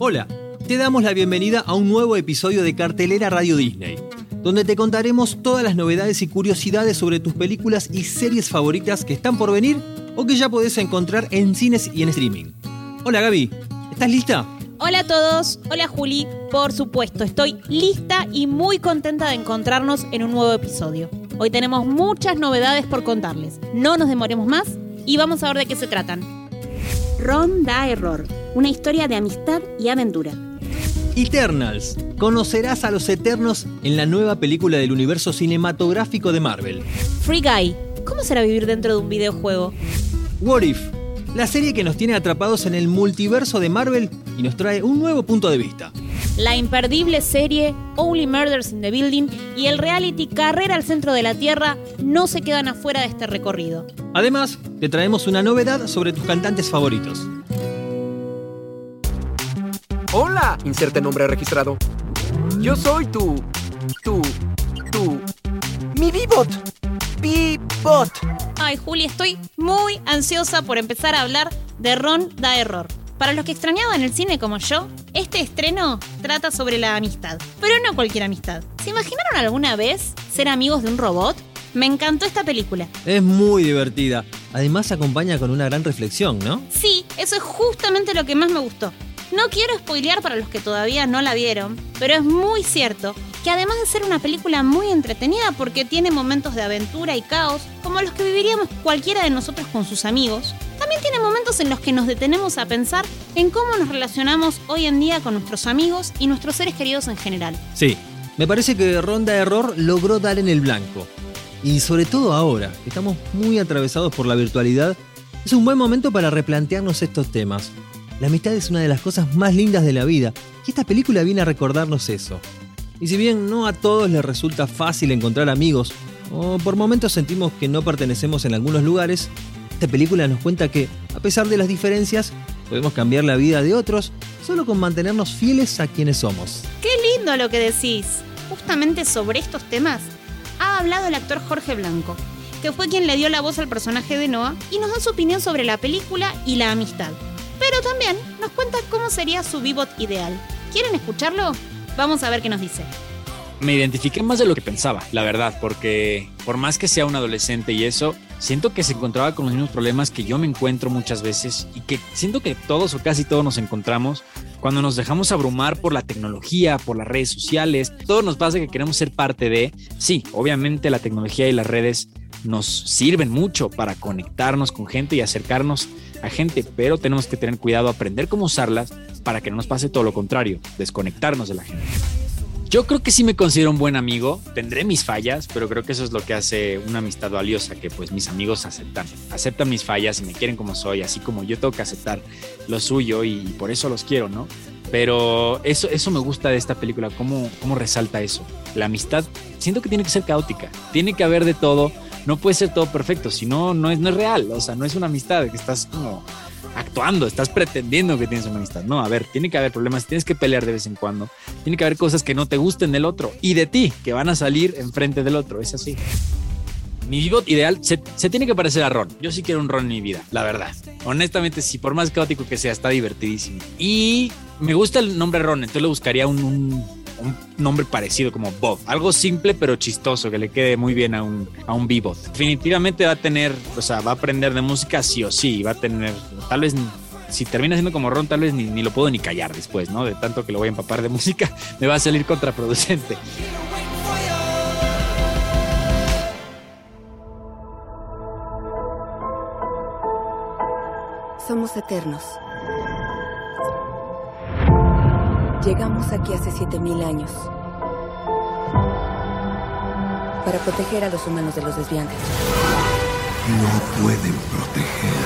Hola, te damos la bienvenida a un nuevo episodio de Cartelera Radio Disney, donde te contaremos todas las novedades y curiosidades sobre tus películas y series favoritas que están por venir o que ya podés encontrar en cines y en streaming. Hola Gaby, ¿estás lista? Hola a todos, hola Juli, por supuesto, estoy lista y muy contenta de encontrarnos en un nuevo episodio. Hoy tenemos muchas novedades por contarles, no nos demoremos más y vamos a ver de qué se tratan. Ron da error, una historia de amistad y aventura. Eternals. Conocerás a los Eternos en la nueva película del universo cinematográfico de Marvel. Free Guy, ¿cómo será vivir dentro de un videojuego? What If. La serie que nos tiene atrapados en el multiverso de Marvel y nos trae un nuevo punto de vista. La imperdible serie Only Murders in the Building y el reality Carrera al Centro de la Tierra no se quedan afuera de este recorrido. Además, te traemos una novedad sobre tus cantantes favoritos. Hola, inserte nombre registrado. Yo soy tu. tu. tu. mi Bibot. Bibot. Ay, Juli, estoy muy ansiosa por empezar a hablar de Ron da Error. Para los que extrañaban el cine como yo, este estreno trata sobre la amistad. Pero no cualquier amistad. ¿Se imaginaron alguna vez ser amigos de un robot? Me encantó esta película. Es muy divertida. Además acompaña con una gran reflexión, ¿no? Sí, eso es justamente lo que más me gustó. No quiero spoilear para los que todavía no la vieron, pero es muy cierto que además de ser una película muy entretenida porque tiene momentos de aventura y caos, como los que viviríamos cualquiera de nosotros con sus amigos, también tiene momentos en los que nos detenemos a pensar en cómo nos relacionamos hoy en día con nuestros amigos y nuestros seres queridos en general. Sí, me parece que Ronda Error logró dar en el blanco. Y sobre todo ahora, que estamos muy atravesados por la virtualidad, es un buen momento para replantearnos estos temas. La amistad es una de las cosas más lindas de la vida y esta película viene a recordarnos eso. Y si bien no a todos les resulta fácil encontrar amigos, o por momentos sentimos que no pertenecemos en algunos lugares, esta película nos cuenta que, a pesar de las diferencias, podemos cambiar la vida de otros solo con mantenernos fieles a quienes somos. Qué lindo lo que decís. Justamente sobre estos temas ha hablado el actor Jorge Blanco, que fue quien le dio la voz al personaje de Noah y nos da su opinión sobre la película y la amistad pero también nos cuenta cómo sería su Bebot ideal. ¿Quieren escucharlo? Vamos a ver qué nos dice. Me identifiqué más de lo que pensaba, la verdad, porque por más que sea un adolescente y eso, siento que se encontraba con los mismos problemas que yo me encuentro muchas veces y que siento que todos o casi todos nos encontramos cuando nos dejamos abrumar por la tecnología, por las redes sociales. Todo nos pasa que queremos ser parte de. Sí, obviamente la tecnología y las redes nos sirven mucho para conectarnos con gente y acercarnos a gente, pero tenemos que tener cuidado, aprender cómo usarlas para que no nos pase todo lo contrario, desconectarnos de la gente. Yo creo que sí me considero un buen amigo, tendré mis fallas, pero creo que eso es lo que hace una amistad valiosa, que pues mis amigos aceptan, aceptan mis fallas y me quieren como soy, así como yo tengo que aceptar lo suyo y por eso los quiero, ¿no? Pero eso, eso me gusta de esta película, cómo, cómo resalta eso. La amistad, siento que tiene que ser caótica, tiene que haber de todo, no puede ser todo perfecto, si no, no es, no es real, o sea, no es una amistad que estás como actuando, estás pretendiendo que tienes una amistad. No, a ver, tiene que haber problemas, tienes que pelear de vez en cuando, tiene que haber cosas que no te gusten del otro y de ti, que van a salir enfrente del otro, es así. Mi vivo ideal se, tiene que parecer a Ron. Yo sí quiero un Ron en mi vida, la verdad. Honestamente, sí, por más caótico que sea, está divertidísimo. Y me gusta el nombre Ron, entonces le buscaría un nombre parecido como Bob. Algo simple pero chistoso que le quede muy bien a un, a un Bebop. Definitivamente va a tener, o sea, va a aprender de música sí o sí. Va a tener, tal vez si termina siendo como Ron, tal vez ni, ni, lo puedo ni callar después, ¿no? De tanto que lo voy a empapar de música, me va a salir contraproducente. Somos eternos. Llegamos aquí hace 7000 años para proteger a los humanos de los desviantes. No pueden proteger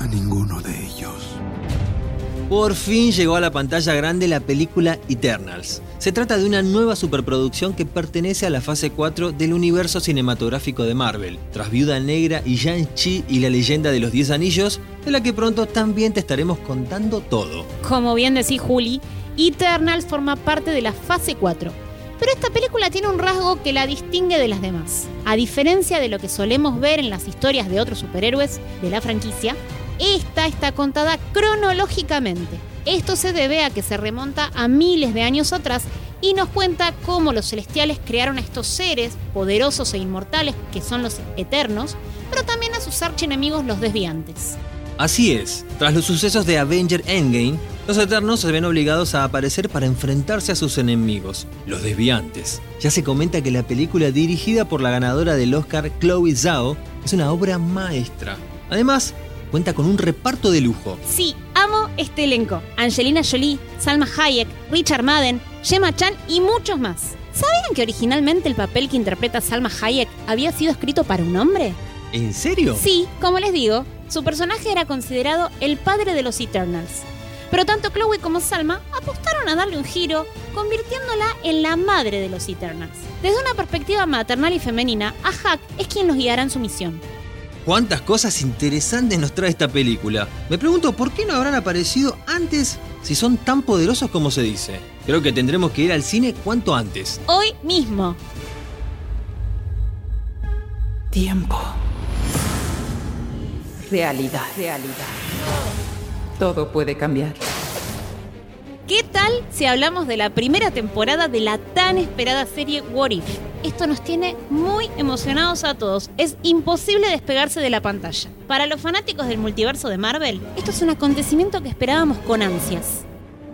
a ninguno de ellos. Por fin llegó a la pantalla grande la película Eternals. Se trata de una nueva superproducción que pertenece a la fase 4 del universo cinematográfico de Marvel, tras Viuda Negra y Shang-Chi y la leyenda de los 10 anillos, de la que pronto también te estaremos contando todo. Como bien decís Juli, Eternals forma parte de la fase 4. Pero esta película tiene un rasgo que la distingue de las demás. A diferencia de lo que solemos ver en las historias de otros superhéroes de la franquicia, Esta está contada cronológicamente. Esto se debe a que se remonta a miles de años atrás y nos cuenta cómo los celestiales crearon a estos seres poderosos e inmortales que son los eternos, pero también a sus archienemigos los desviantes. Así es, tras los sucesos de Avenger Endgame, los Eternos se ven obligados a aparecer para enfrentarse a sus enemigos, los desviantes. Ya se comenta que la película dirigida por la ganadora del Oscar Chloe Zhao es una obra maestra. Además, cuenta con un reparto de lujo. Sí, amo este elenco. Angelina Jolie, Salma Hayek, Richard Madden, Gemma Chan y muchos más. ¿Sabían que originalmente el papel que interpreta Salma Hayek había sido escrito para un hombre? ¿En serio? Sí, como les digo, su personaje era considerado el padre de los Eternals. Pero tanto Chloe como Salma apostaron a darle un giro, convirtiéndola en la madre de los Eternals. Desde una perspectiva maternal y femenina, Ahak es quien los guiará en su misión. ¿Cuántas cosas interesantes nos trae esta película? Me pregunto por qué no habrán aparecido antes si son tan poderosos como se dice. Creo que tendremos que ir al cine cuanto antes. Hoy mismo. Tiempo. Realidad. Realidad. Todo puede cambiar. ¿Qué tal si hablamos de la primera temporada de la tan esperada serie What If? Esto nos tiene muy emocionados a todos. Es imposible despegarse de la pantalla. Para los fanáticos del multiverso de Marvel, esto es un acontecimiento que esperábamos con ansias.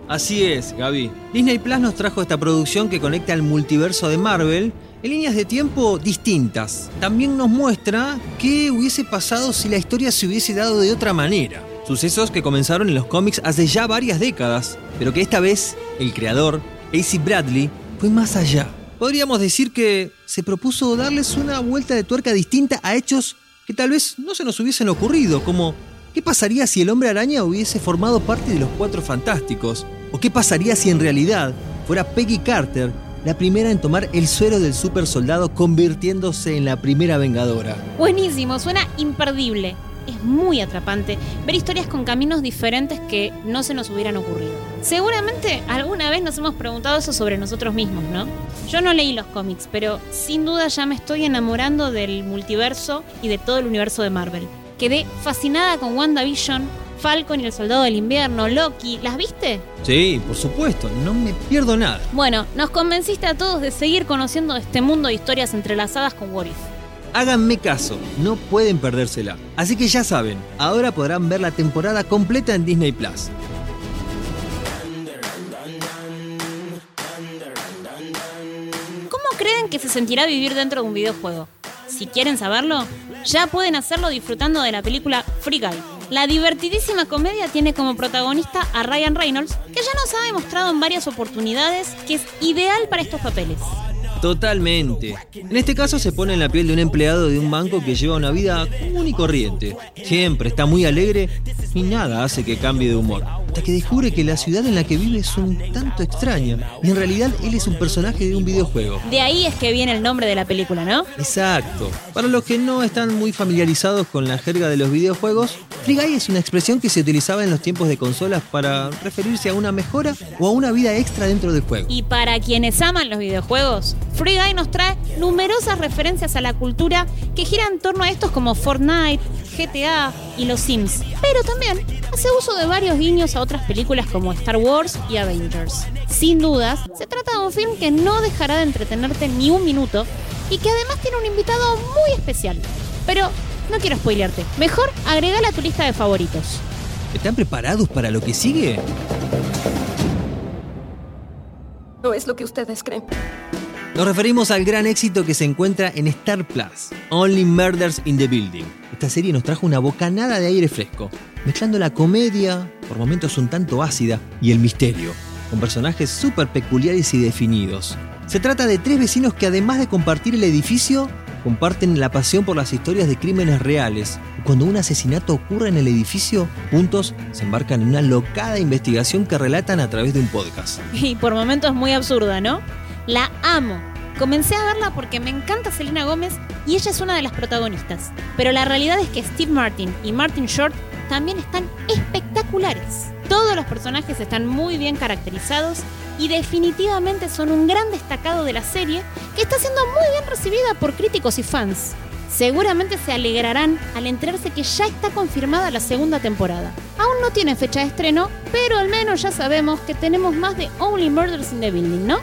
Así es, Gaby. Disney Plus nos trajo esta producción que conecta al multiverso de Marvel en líneas de tiempo distintas. También nos muestra qué hubiese pasado si la historia se hubiese dado de otra manera. Sucesos que comenzaron en los cómics hace ya varias décadas, pero que esta vez el creador, AC Bradley, fue más allá. Podríamos decir que se propuso darles una vuelta de tuerca distinta a hechos que tal vez no se nos hubiesen ocurrido, como ¿qué pasaría si el hombre araña hubiese formado parte de los Cuatro Fantásticos? ¿O qué pasaría si en realidad fuera Peggy Carter la primera en tomar el suero del super soldado convirtiéndose en la primera vengadora? Buenísimo, suena imperdible. Es muy atrapante ver historias con caminos diferentes que no se nos hubieran ocurrido. Seguramente alguna vez nos hemos preguntado eso sobre nosotros mismos, ¿no? Yo no leí los cómics, pero sin duda ya me estoy enamorando del multiverso y de todo el universo de Marvel. Quedé fascinada con WandaVision, Falcon y el Soldado del Invierno, Loki. ¿Las viste? Sí, por supuesto, no me pierdo nada. Bueno, nos convenciste a todos de seguir conociendo este mundo de historias entrelazadas con What If. Háganme caso, no pueden perdérsela. Así que ya saben, ahora podrán ver la temporada completa en Disney Plus. ¿Cómo creen que se sentirá vivir dentro de un videojuego? Si quieren saberlo, ya pueden hacerlo disfrutando de la película Free Guy. La divertidísima comedia tiene como protagonista a Ryan Reynolds, que ya nos ha demostrado en varias oportunidades que es ideal para estos papeles. Totalmente. En este caso se pone en la piel de un empleado de un banco que lleva una vida común y corriente. Siempre está muy alegre y nada hace que cambie de humor. Hasta que descubre que la ciudad en la que vive es un tanto extraña. Y en realidad él es un personaje de un videojuego. De ahí es que viene el nombre de la película, ¿no? Exacto. Para los que no están muy familiarizados con la jerga de los videojuegos, Free es una expresión que se utilizaba en los tiempos de consolas para referirse a una mejora o a una vida extra dentro del juego. Y para quienes aman los videojuegos, Free Guy nos trae numerosas referencias a la cultura que gira en torno a estos como Fortnite, GTA y los Sims. Pero también hace uso de varios guiños a otras películas como Star Wars y Avengers. Sin dudas, se trata de un film que no dejará de entretenerte ni un minuto y que además tiene un invitado muy especial. Pero no quiero spoilearte. Mejor agregala a tu lista de favoritos. ¿Están preparados para lo que sigue? No es lo que ustedes creen. Nos referimos al gran éxito que se encuentra en Star Plus, Only Murders in the Building. Esta serie nos trajo una bocanada de aire fresco, mezclando la comedia, por momentos un tanto ácida, y el misterio, con personajes súper peculiares y definidos. Se trata de tres vecinos que además de compartir el edificio, comparten la pasión por las historias de crímenes reales. Cuando un asesinato ocurre en el edificio, juntos se embarcan en una locada investigación que relatan a través de un podcast. Y por momentos muy absurda, ¿no? La amo. Comencé a verla porque me encanta Selena Gómez y ella es una de las protagonistas. Pero la realidad es que Steve Martin y Martin Short también están espectaculares. Todos los personajes están muy bien caracterizados y definitivamente son un gran destacado de la serie que está siendo muy bien recibida por críticos y fans. Seguramente se alegrarán al enterarse que ya está confirmada la segunda temporada. Aún no tiene fecha de estreno, pero al menos ya sabemos que tenemos más de Only Murders in the Building, ¿no?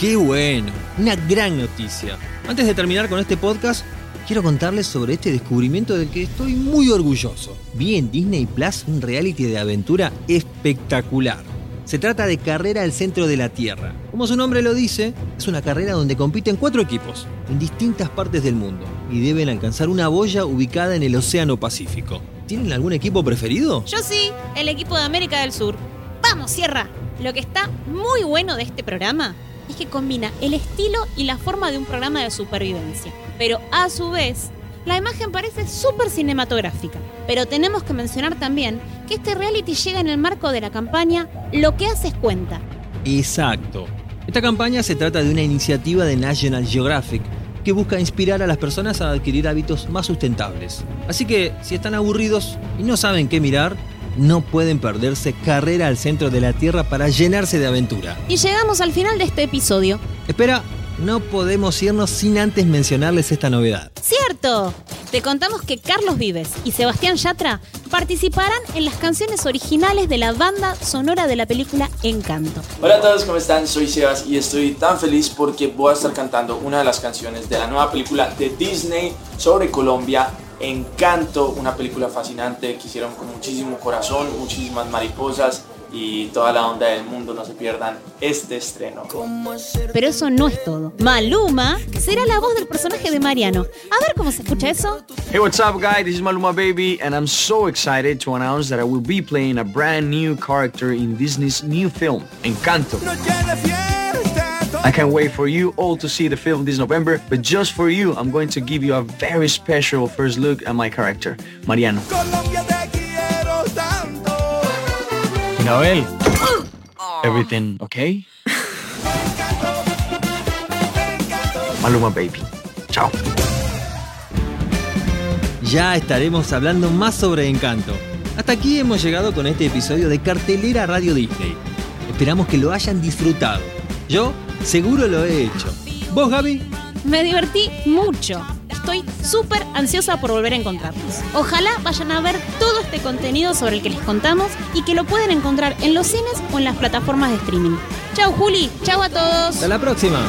¡Qué bueno! Una gran noticia. Antes de terminar con este podcast, quiero contarles sobre este descubrimiento del que estoy muy orgulloso. Vi en Disney Plus un reality de aventura espectacular. Se trata de Carrera al Centro de la Tierra. Como su nombre lo dice, es una carrera donde compiten cuatro equipos en distintas partes del mundo y deben alcanzar una boya ubicada en el Océano Pacífico. ¿Tienen algún equipo preferido? Yo sí, el equipo de América del Sur. ¡Vamos, Sierra! Lo que está muy bueno de este programa es que combina el estilo y la forma de un programa de supervivencia. Pero a su vez, la imagen parece súper cinematográfica. Pero tenemos que mencionar también que este reality llega en el marco de la campaña Lo que haces cuenta. Exacto. Esta campaña se trata de una iniciativa de National Geographic que busca inspirar a las personas a adquirir hábitos más sustentables. Así que si están aburridos y no saben qué mirar, no pueden perderse Carrera al Centro de la Tierra para llenarse de aventura. Y llegamos al final de este episodio. Espera, no podemos irnos sin antes mencionarles esta novedad. ¡Cierto! Te contamos que Carlos Vives y Sebastián Yatra participarán en las canciones originales de la banda sonora de la película Encanto. Hola a todos, ¿cómo están? Soy Sebas y estoy tan feliz porque voy a estar cantando una de las canciones de la nueva película de Disney sobre Colombia, Encanto, una película fascinante que hicieron con muchísimo corazón, muchísimas mariposas y toda la onda del mundo. No se pierdan este estreno. Pero eso no es todo. Maluma será la voz del personaje de Mariano. A ver cómo se escucha eso. Hey, what's up, guys? This is Maluma Baby, and I'm so excited to announce that I will be playing a brand new character in Disney's new film, Encanto. I can't wait for you all to see the film this November, but just for you, I'm going to give you a very special first look at my character, Mariano. Noel, everything okay? Maluma Baby. Chao. Ya estaremos hablando más sobre Encanto. Hasta aquí hemos llegado con este episodio de Cartelera Radio Disney. Esperamos que lo hayan disfrutado. Yo seguro lo he hecho. ¿Vos, Gaby? Me divertí mucho. Estoy súper ansiosa por volver a encontrarnos. Ojalá vayan a ver todo este contenido sobre el que les contamos y que lo pueden encontrar en los cines o en las plataformas de streaming. Chau Juli, chau a todos. Hasta la próxima.